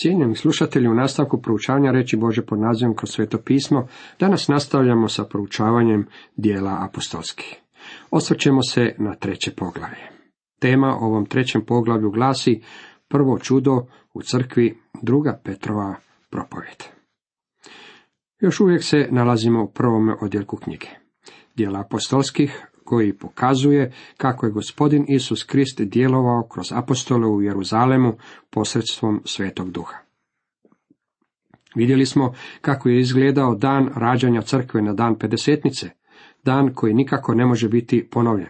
Cijenjeni slušatelji, u nastavku proučavanja reći Bože pod nazivom kroz sveto pismo, danas nastavljamo sa proučavanjem dijela apostolskih. Osvrćemo se na treće poglavlje. Tema ovom trećem poglavlju glasi prvo čudo u crkvi, druga Petrova propovjed. Još uvijek se nalazimo u prvome odjelku knjige. Dijela apostolskih koji pokazuje kako je gospodin Isus Krist djelovao kroz apostole u Jeruzalemu posredstvom Svetog Duha. Vidjeli smo kako je izgledao dan rađanja crkve na dan pedesetnice, dan koji nikako ne može biti ponovljen.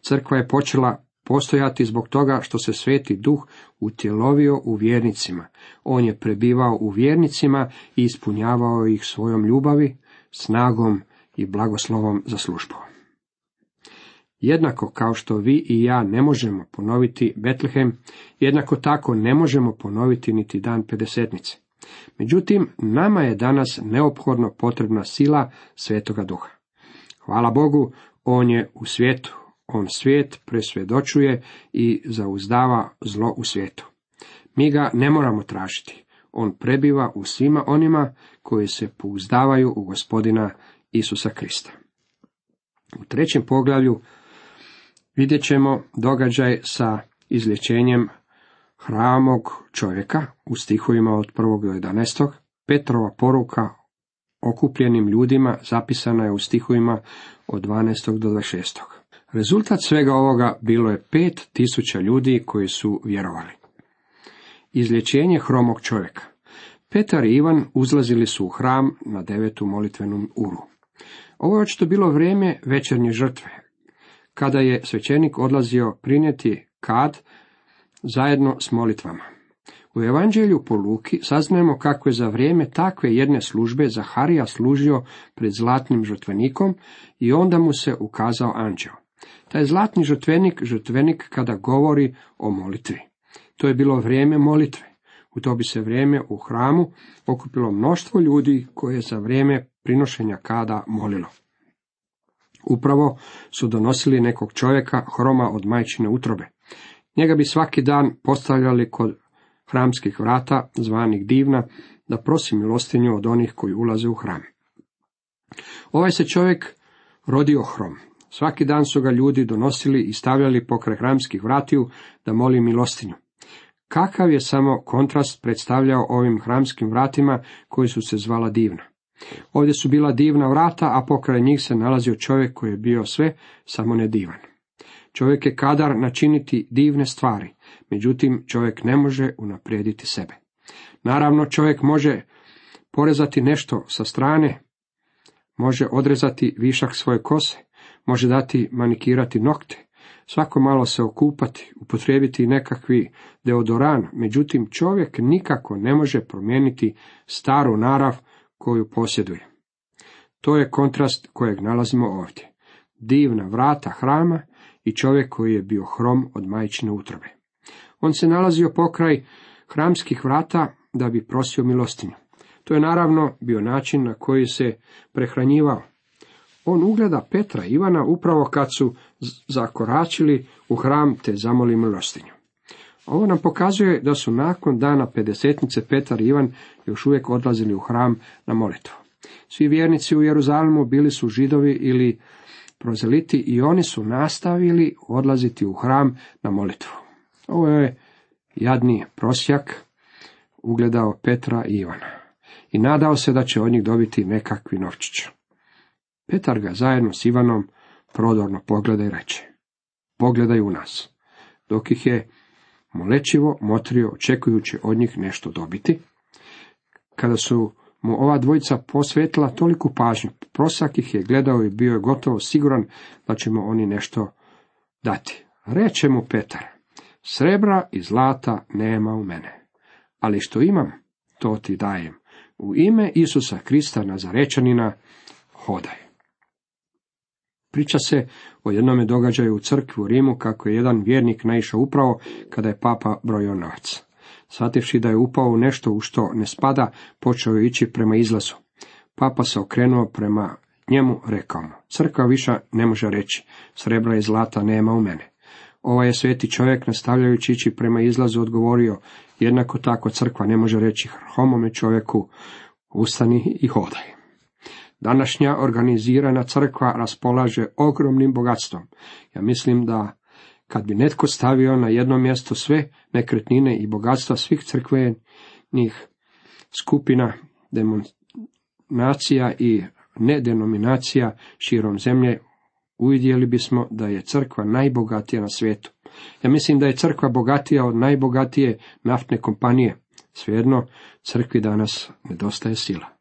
Crkva je počela postojati zbog toga što se sveti duh utjelovio u vjernicima. On je prebivao u vjernicima i ispunjavao ih svojom ljubavi, snagom i blagoslovom za službu. Jednako kao što vi i ja ne možemo ponoviti Betlehem, jednako tako ne možemo ponoviti niti dan pedesetnice. Međutim, nama je danas neophodno potrebna sila Svetoga Duha. Hvala Bogu, On je u svijetu, On svijet presvjedočuje i zauzdava zlo u svijetu. Mi ga ne moramo tražiti, On prebiva u svima onima koji se pouzdavaju u gospodina Isusa Krista. U trećem poglavlju vidjet ćemo događaj sa izlječenjem hramog čovjeka u stihovima od 1. do 11. Petrova poruka okupljenim ljudima zapisana je u stihovima od 12. do 26. Rezultat svega ovoga bilo je pet tisuća ljudi koji su vjerovali. Izlječenje hromog čovjeka. Petar i Ivan uzlazili su u hram na devetu molitvenu uru. Ovo je očito bilo vrijeme večernje žrtve, kada je svećenik odlazio prinijeti kad zajedno s molitvama. U Evanđelju po Luki saznajemo kako je za vrijeme takve jedne službe Zaharija služio pred zlatnim žrtvenikom i onda mu se ukazao anđeo. Taj zlatni žrtvenik, žrtvenik kada govori o molitvi. To je bilo vrijeme molitve. U to bi se vrijeme u hramu okupilo mnoštvo ljudi koje je za vrijeme prinošenja kada molilo. Upravo su donosili nekog čovjeka hroma od majčine utrobe. Njega bi svaki dan postavljali kod hramskih vrata, zvanih divna, da prosi milostinju od onih koji ulaze u hram. Ovaj se čovjek rodio hrom. Svaki dan su ga ljudi donosili i stavljali pokraj hramskih vratiju da moli milostinju. Kakav je samo kontrast predstavljao ovim hramskim vratima koji su se zvala divna. Ovdje su bila divna vrata, a pokraj njih se nalazio čovjek koji je bio sve, samo ne divan. Čovjek je kadar načiniti divne stvari, međutim čovjek ne može unaprijediti sebe. Naravno čovjek može porezati nešto sa strane, može odrezati višak svoje kose, može dati manikirati nokte, svako malo se okupati, upotrijebiti nekakvi deodoran, međutim čovjek nikako ne može promijeniti staru narav koju posjeduje. To je kontrast kojeg nalazimo ovdje. Divna vrata hrama i čovjek koji je bio hrom od majčine utrobe. On se nalazio pokraj hramskih vrata da bi prosio milostinju. To je naravno bio način na koji se prehranjivao. On ugleda Petra i Ivana upravo kad su zakoračili u hram te zamoli milostinju. Ovo nam pokazuje da su nakon dana pedesetnice Petar i Ivan još uvijek odlazili u hram na molitvu. Svi vjernici u Jeruzalemu bili su židovi ili prozeliti i oni su nastavili odlaziti u hram na molitvu. Ovo je jadni prosjak ugledao Petra i Ivana i nadao se da će od njih dobiti nekakvi novčić. Petar ga zajedno s Ivanom prodorno pogleda i reče, pogledaj u nas. Dok ih je molečivo motrio očekujući od njih nešto dobiti, kada su mu ova dvojica posvetila toliku pažnju, prosak ih je gledao i bio je gotovo siguran da će mu oni nešto dati. Reče mu Petar, srebra i zlata nema u mene, ali što imam, to ti dajem. U ime Isusa Krista Nazarečanina hodaj. Priča se o jednome događaju u crkvi u Rimu kako je jedan vjernik naišao upravo kada je papa brojio novac. Shvativši da je upao u nešto u što ne spada, počeo je ići prema izlazu. Papa se okrenuo prema njemu, rekao mu, crkva više ne može reći, srebra i zlata nema u mene. Ovaj je sveti čovjek, nastavljajući ići prema izlazu, odgovorio, Jednako tako crkva ne može reći homome čovjeku ustani i hodaj. Današnja organizirana crkva raspolaže ogromnim bogatstvom. Ja mislim da kad bi netko stavio na jedno mjesto sve nekretnine i bogatstva svih crkvenih skupina, demonacija i nedenominacija širom zemlje, uvidjeli bismo da je crkva najbogatija na svijetu. Ja mislim da je crkva bogatija od najbogatije naftne kompanije. Svejedno, crkvi danas nedostaje sila.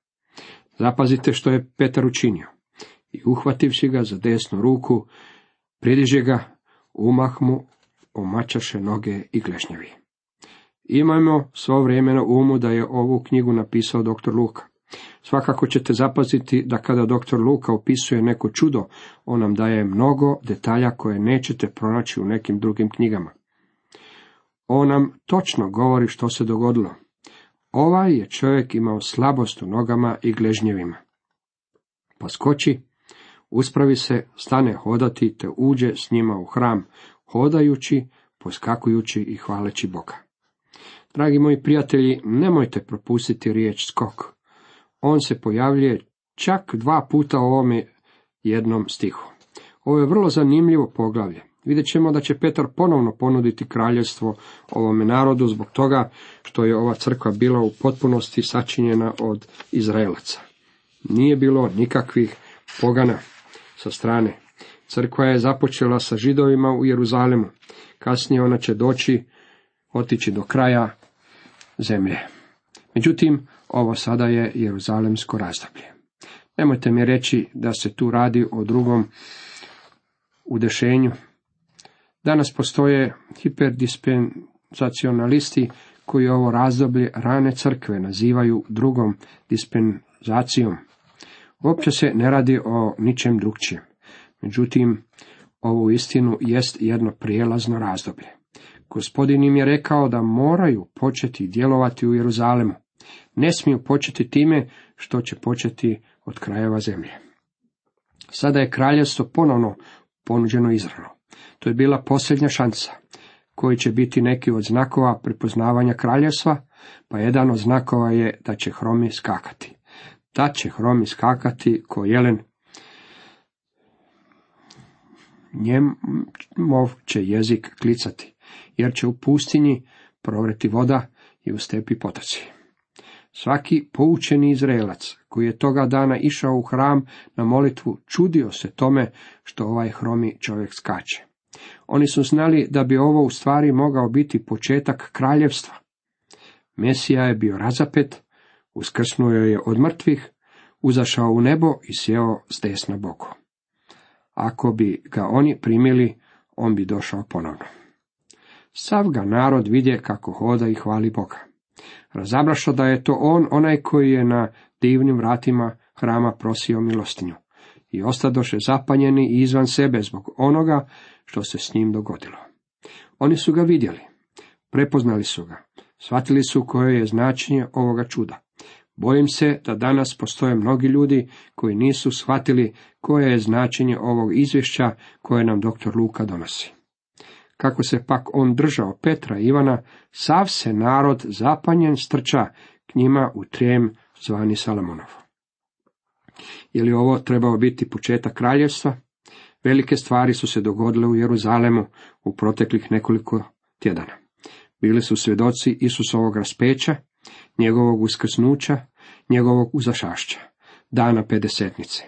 Zapazite što je Petar učinio. I uhvativši ga za desnu ruku, pridiže ga, umah mu omačaše noge i glešnjevi. Imajmo svo vrijeme na umu da je ovu knjigu napisao dr. Luka. Svakako ćete zapaziti da kada dr. Luka opisuje neko čudo, on nam daje mnogo detalja koje nećete pronaći u nekim drugim knjigama. On nam točno govori što se dogodilo. Ovaj je čovjek imao slabost u nogama i gležnjevima. Poskoči, uspravi se, stane hodati, te uđe s njima u hram, hodajući, poskakujući i hvaleći Boga. Dragi moji prijatelji, nemojte propustiti riječ skok. On se pojavljuje čak dva puta u ovome jednom stihu. Ovo je vrlo zanimljivo poglavlje. Vidjet ćemo da će Petar ponovno ponuditi kraljevstvo ovome narodu zbog toga što je ova crkva bila u potpunosti sačinjena od Izraelaca. Nije bilo nikakvih pogana sa strane. Crkva je započela sa židovima u Jeruzalemu. Kasnije ona će doći, otići do kraja zemlje. Međutim, ovo sada je Jeruzalemsko razdoblje. Nemojte mi reći da se tu radi o drugom udešenju. Danas postoje hiperdispensacionalisti koji ovo razdoblje rane crkve nazivaju drugom dispenzacijom. Uopće se ne radi o ničem drugčijem. Međutim, ovu istinu jest jedno prijelazno razdoblje. Gospodin im je rekao da moraju početi djelovati u Jeruzalemu. Ne smiju početi time što će početi od krajeva zemlje. Sada je kraljevstvo ponovno ponuđeno Izraelu. To je bila posljednja šansa, koji će biti neki od znakova prepoznavanja kraljevstva, pa jedan od znakova je da će hromi skakati. Da će hromi skakati ko jelen. Njemov će jezik klicati, jer će u pustinji provreti voda i u stepi potoci. Svaki poučeni Izraelac koji je toga dana išao u hram na molitvu čudio se tome što ovaj hromi čovjek skače. Oni su znali da bi ovo u stvari mogao biti početak kraljevstva. Mesija je bio razapet, uskrsnuo je od mrtvih, uzašao u nebo i sjeo s desna boku. Ako bi ga oni primili, on bi došao ponovno. Sav ga narod vidje kako hoda i hvali Boga. Razabrašo da je to on onaj koji je na divnim vratima hrama prosio milostinju. I ostadoše zapanjeni i izvan sebe zbog onoga što se s njim dogodilo. Oni su ga vidjeli, prepoznali su ga, shvatili su koje je značenje ovoga čuda. Bojim se da danas postoje mnogi ljudi koji nisu shvatili koje je značenje ovog izvješća koje nam dr. Luka donosi. Kako se pak on držao Petra i Ivana, sav se narod zapanjen strča k njima u trijem zvani Salamonov. Je li ovo trebao biti početak kraljevstva? Velike stvari su se dogodile u Jeruzalemu u proteklih nekoliko tjedana. Bili su svjedoci Isusovog raspeća, njegovog uskrsnuća, njegovog uzašašća, dana pedesetnice.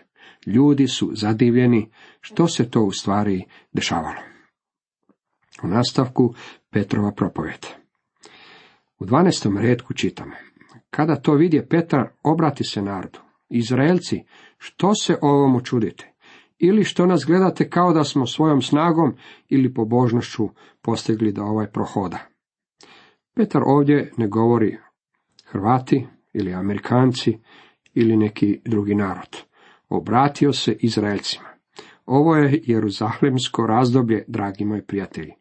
Ljudi su zadivljeni što se to u stvari dešavalo. U nastavku Petrova propovjed. U dvanestom redku čitamo. Kada to vidje Petar, obrati se narodu. Izraelci, što se ovomu čudite? Ili što nas gledate kao da smo svojom snagom ili pobožnošću postigli da ovaj prohoda? Petar ovdje ne govori Hrvati ili Amerikanci ili neki drugi narod. Obratio se Izraelcima. Ovo je Jeruzalemsko razdoblje, dragi moji prijatelji.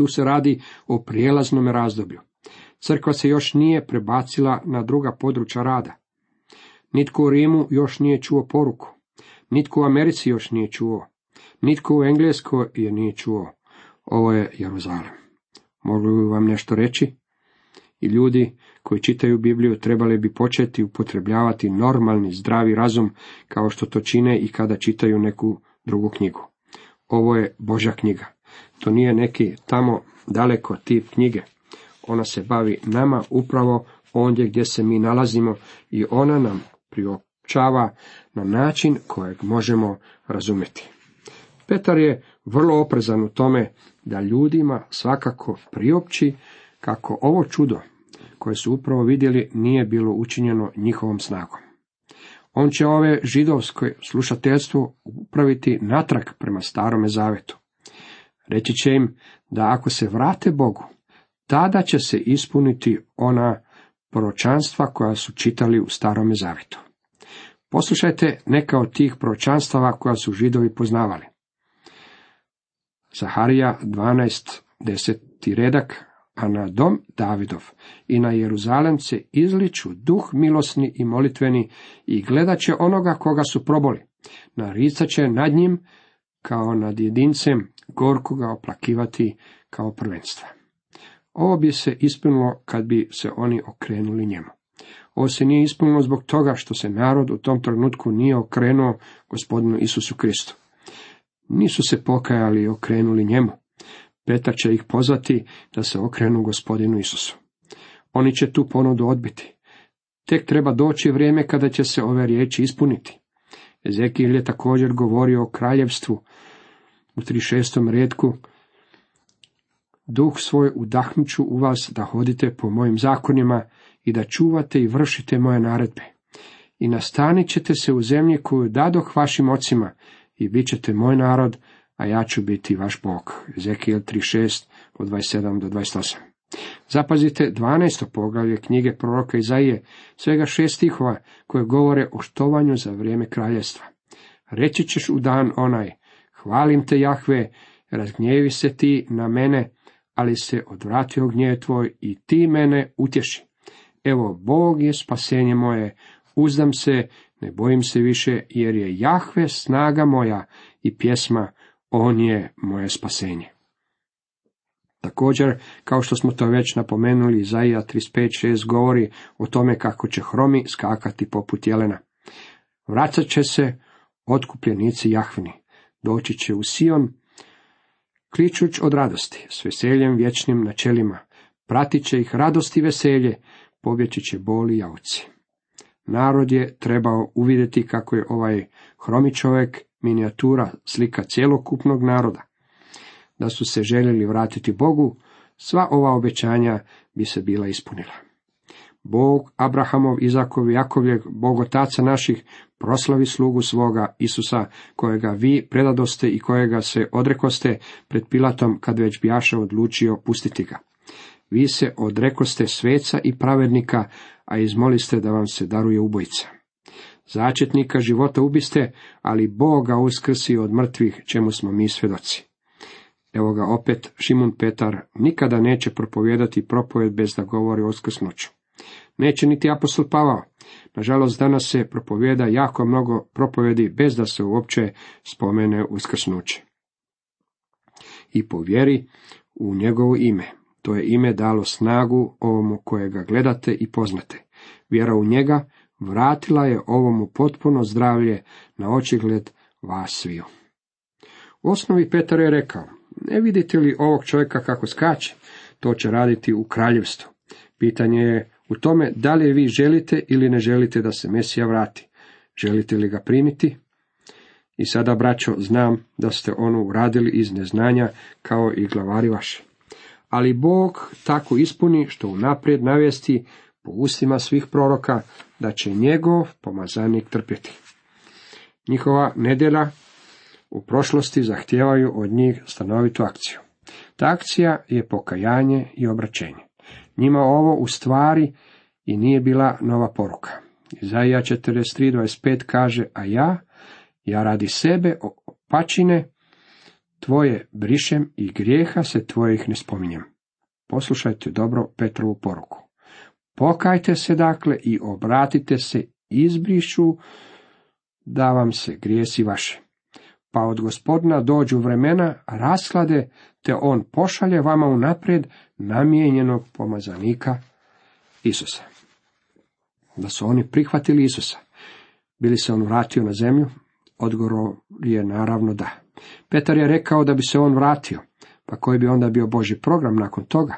Tu se radi o prijelaznom razdoblju. Crkva se još nije prebacila na druga područja rada. Nitko u Rimu još nije čuo poruku. Nitko u Americi još nije čuo. Nitko u Engleskoj je nije čuo. Ovo je Jeruzalem. Mogu li vam nešto reći? I ljudi koji čitaju Bibliju trebali bi početi upotrebljavati normalni, zdravi razum, kao što to čine i kada čitaju neku drugu knjigu. Ovo je Božja knjiga. To nije neki tamo daleko tip knjige. Ona se bavi nama upravo ondje gdje se mi nalazimo i ona nam priopćava na način kojeg možemo razumjeti. Petar je vrlo oprezan u tome da ljudima svakako priopći kako ovo čudo koje su upravo vidjeli nije bilo učinjeno njihovom snagom. On će ove židovske slušateljstvo upraviti natrag prema starome zavetu. Reći će im da ako se vrate Bogu, tada će se ispuniti ona proročanstva koja su čitali u starome zavetu. Poslušajte neka od tih proročanstava koja su židovi poznavali. Zaharija 12, deseti redak, a na dom Davidov i na Jeruzalemce izliču duh milosni i molitveni i gledat će onoga koga su proboli. Naricat će nad njim kao nad jedincem, gorko ga oplakivati kao prvenstva. Ovo bi se ispunilo kad bi se oni okrenuli njemu. Ovo se nije ispunilo zbog toga što se narod u tom trenutku nije okrenuo gospodinu Isusu Kristu. Nisu se pokajali i okrenuli njemu. Petar će ih pozvati da se okrenu gospodinu Isusu. Oni će tu ponudu odbiti. Tek treba doći vrijeme kada će se ove riječi ispuniti. Ezekijel je također govorio o kraljevstvu u 36. redku. Duh svoj udahnuću u vas da hodite po mojim zakonima i da čuvate i vršite moje naredbe. I nastanit ćete se u zemlji koju dadoh vašim ocima i bit ćete moj narod, a ja ću biti vaš Bog. Ezekijel 3.6 od 27 do 28. Zapazite 12. poglavlje knjige proroka Izaije, svega šest stihova koje govore o štovanju za vrijeme kraljestva. Reći ćeš u dan onaj, hvalim te Jahve, razgnjevi se ti na mene, ali se odvratio gnjev tvoj i ti mene utješi. Evo, Bog je spasenje moje, uzdam se, ne bojim se više, jer je Jahve snaga moja i pjesma, on je moje spasenje. Također, kao što smo to već napomenuli, Izaija 35.6 govori o tome kako će hromi skakati poput jelena. Vraćat će se otkupljenici Jahvini, doći će u Sion, kličuć od radosti, s veseljem vječnim načelima, pratit će ih radost i veselje, pobjeći će boli jauci. Narod je trebao uvidjeti kako je ovaj hromi čovjek minijatura slika cjelokupnog naroda. Da su se željeli vratiti Bogu, sva ova obećanja bi se bila ispunila. Bog Abrahamov, Izakov i Jakovljeg, Bog otaca naših, proslavi slugu svoga Isusa, kojega vi predadoste i kojega se odrekoste pred Pilatom kad već bjaša odlučio pustiti ga. Vi se odrekoste sveca i pravednika, a izmoliste da vam se daruje ubojica. Začetnika života ubiste, ali Boga uskrsi od mrtvih, čemu smo mi svjedoci. Evo ga opet, Šimun Petar nikada neće propovijedati propoved bez da govori o uskrsnuću. Neće niti apostol Pavao. Nažalost, danas se propovijeda jako mnogo propovedi bez da se uopće spomene uskrsnuće. I povjeri u njegovo ime. To je ime dalo snagu ovomu kojega gledate i poznate. Vjera u njega vratila je ovomu potpuno zdravlje na očigled vas sviju. U osnovi Petar je rekao, ne vidite li ovog čovjeka kako skače, to će raditi u kraljevstvu. Pitanje je u tome da li vi želite ili ne želite da se Mesija vrati. Želite li ga primiti? I sada, braćo, znam da ste ono uradili iz neznanja kao i glavari vaši. Ali Bog tako ispuni što unaprijed navijesti po ustima svih proroka da će njegov pomazanik trpjeti. Njihova nedjela u prošlosti zahtijevaju od njih stanovitu akciju. Ta akcija je pokajanje i obraćenje. Njima ovo u stvari i nije bila nova poruka. Izaija 43.25 kaže, a ja, ja radi sebe opačine, tvoje brišem i grijeha se tvojih ne spominjem. Poslušajte dobro Petrovu poruku. Pokajte se dakle i obratite se izbrišu da vam se grijesi vaše. Pa od gospodina dođu vremena rasklade, te on pošalje vama unaprijed namijenjenog pomazanika, Isusa. Da su oni prihvatili Isusa. Bili se on vratio na zemlju? Odgovor je naravno da. Petar je rekao da bi se on vratio. Pa koji bi onda bio Boži program nakon toga?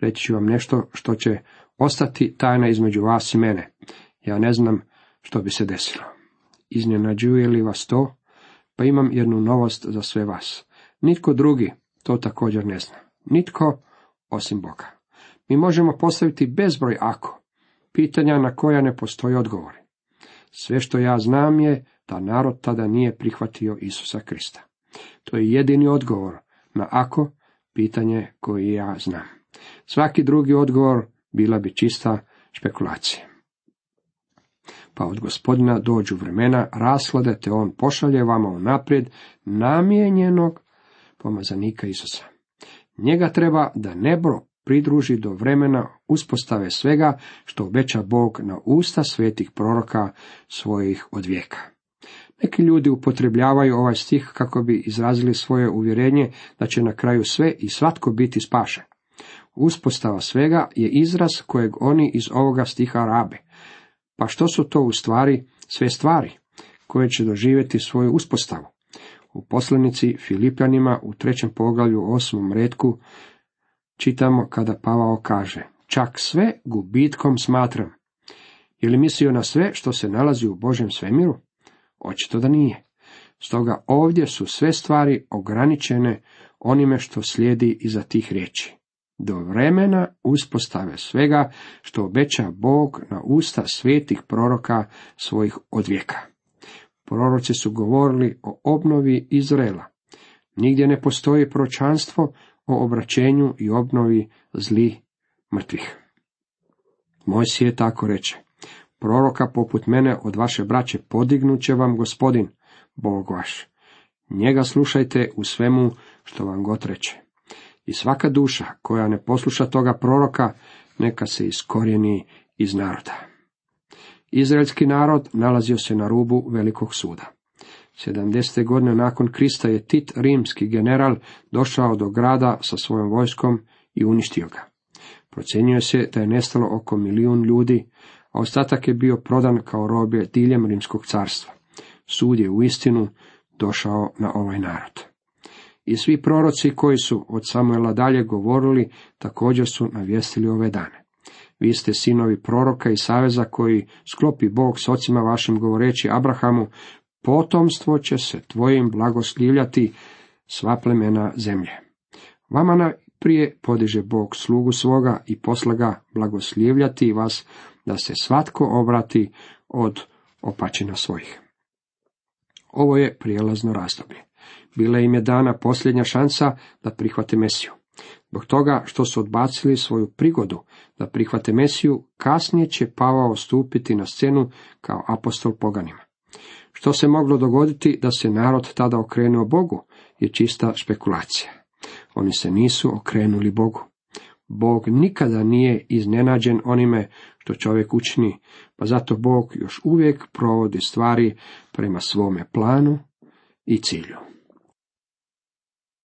Reći ću vam nešto što će ostati tajna između vas i mene. Ja ne znam što bi se desilo. Iznenađuje li vas to? Pa imam jednu novost za sve vas. Nitko drugi to također ne zna. Nitko osim Boga. Mi možemo postaviti bezbroj ako, pitanja na koja ne postoji odgovori. Sve što ja znam je da narod tada nije prihvatio Isusa Krista. To je jedini odgovor na ako, pitanje koje ja znam. Svaki drugi odgovor bila bi čista špekulacija. Pa od gospodina dođu vremena raslade, te on pošalje vama unaprijed namijenjenog pomazanika Isusa. Njega treba da nebro pridruži do vremena uspostave svega što obeća Bog na usta svetih proroka svojih od vijeka. Neki ljudi upotrebljavaju ovaj stih kako bi izrazili svoje uvjerenje da će na kraju sve i svatko biti spašen. Uspostava svega je izraz kojeg oni iz ovoga stiha rabe. Pa što su to u stvari sve stvari koje će doživjeti svoju uspostavu? U poslanici Filipljanima u trećem poglavlju osmom redku čitamo kada Pavao kaže, čak sve gubitkom smatram. Je li mislio na sve što se nalazi u Božem svemiru? Očito da nije. Stoga ovdje su sve stvari ograničene onime što slijedi iza tih riječi. Do vremena uspostave svega što obeća Bog na usta svetih proroka svojih odvijeka. Proroci su govorili o obnovi Izraela. Nigdje ne postoji pročanstvo o obraćenju i obnovi zli mrtvih. Moj je tako reče. Proroka poput mene od vaše braće podignut će vam gospodin, Bog vaš. Njega slušajte u svemu što vam god reče. I svaka duša koja ne posluša toga proroka, neka se iskorijeni iz naroda. Izraelski narod nalazio se na rubu velikog suda. 70. godine nakon Krista je Tit, rimski general, došao do grada sa svojom vojskom i uništio ga. Procjenjuje se da je nestalo oko milijun ljudi, a ostatak je bio prodan kao robe diljem rimskog carstva. Sud je u istinu došao na ovaj narod. I svi proroci koji su od Samuela dalje govorili, također su navijestili ove dane. Vi ste sinovi proroka i saveza koji sklopi Bog s ocima vašim govoreći Abrahamu, potomstvo će se tvojim blagoslivljati sva plemena zemlje. Vama prije podiže Bog slugu svoga i posla ga blagoslivljati vas, da se svatko obrati od opačina svojih. Ovo je prijelazno razdoblje. Bila im je dana posljednja šansa da prihvate Mesiju. Zbog toga što su odbacili svoju prigodu da prihvate Mesiju, kasnije će Pavao stupiti na scenu kao apostol poganima. Što se moglo dogoditi da se narod tada okrenuo Bogu je čista špekulacija. Oni se nisu okrenuli Bogu. Bog nikada nije iznenađen onime što čovjek učini, pa zato Bog još uvijek provodi stvari prema svome planu i cilju.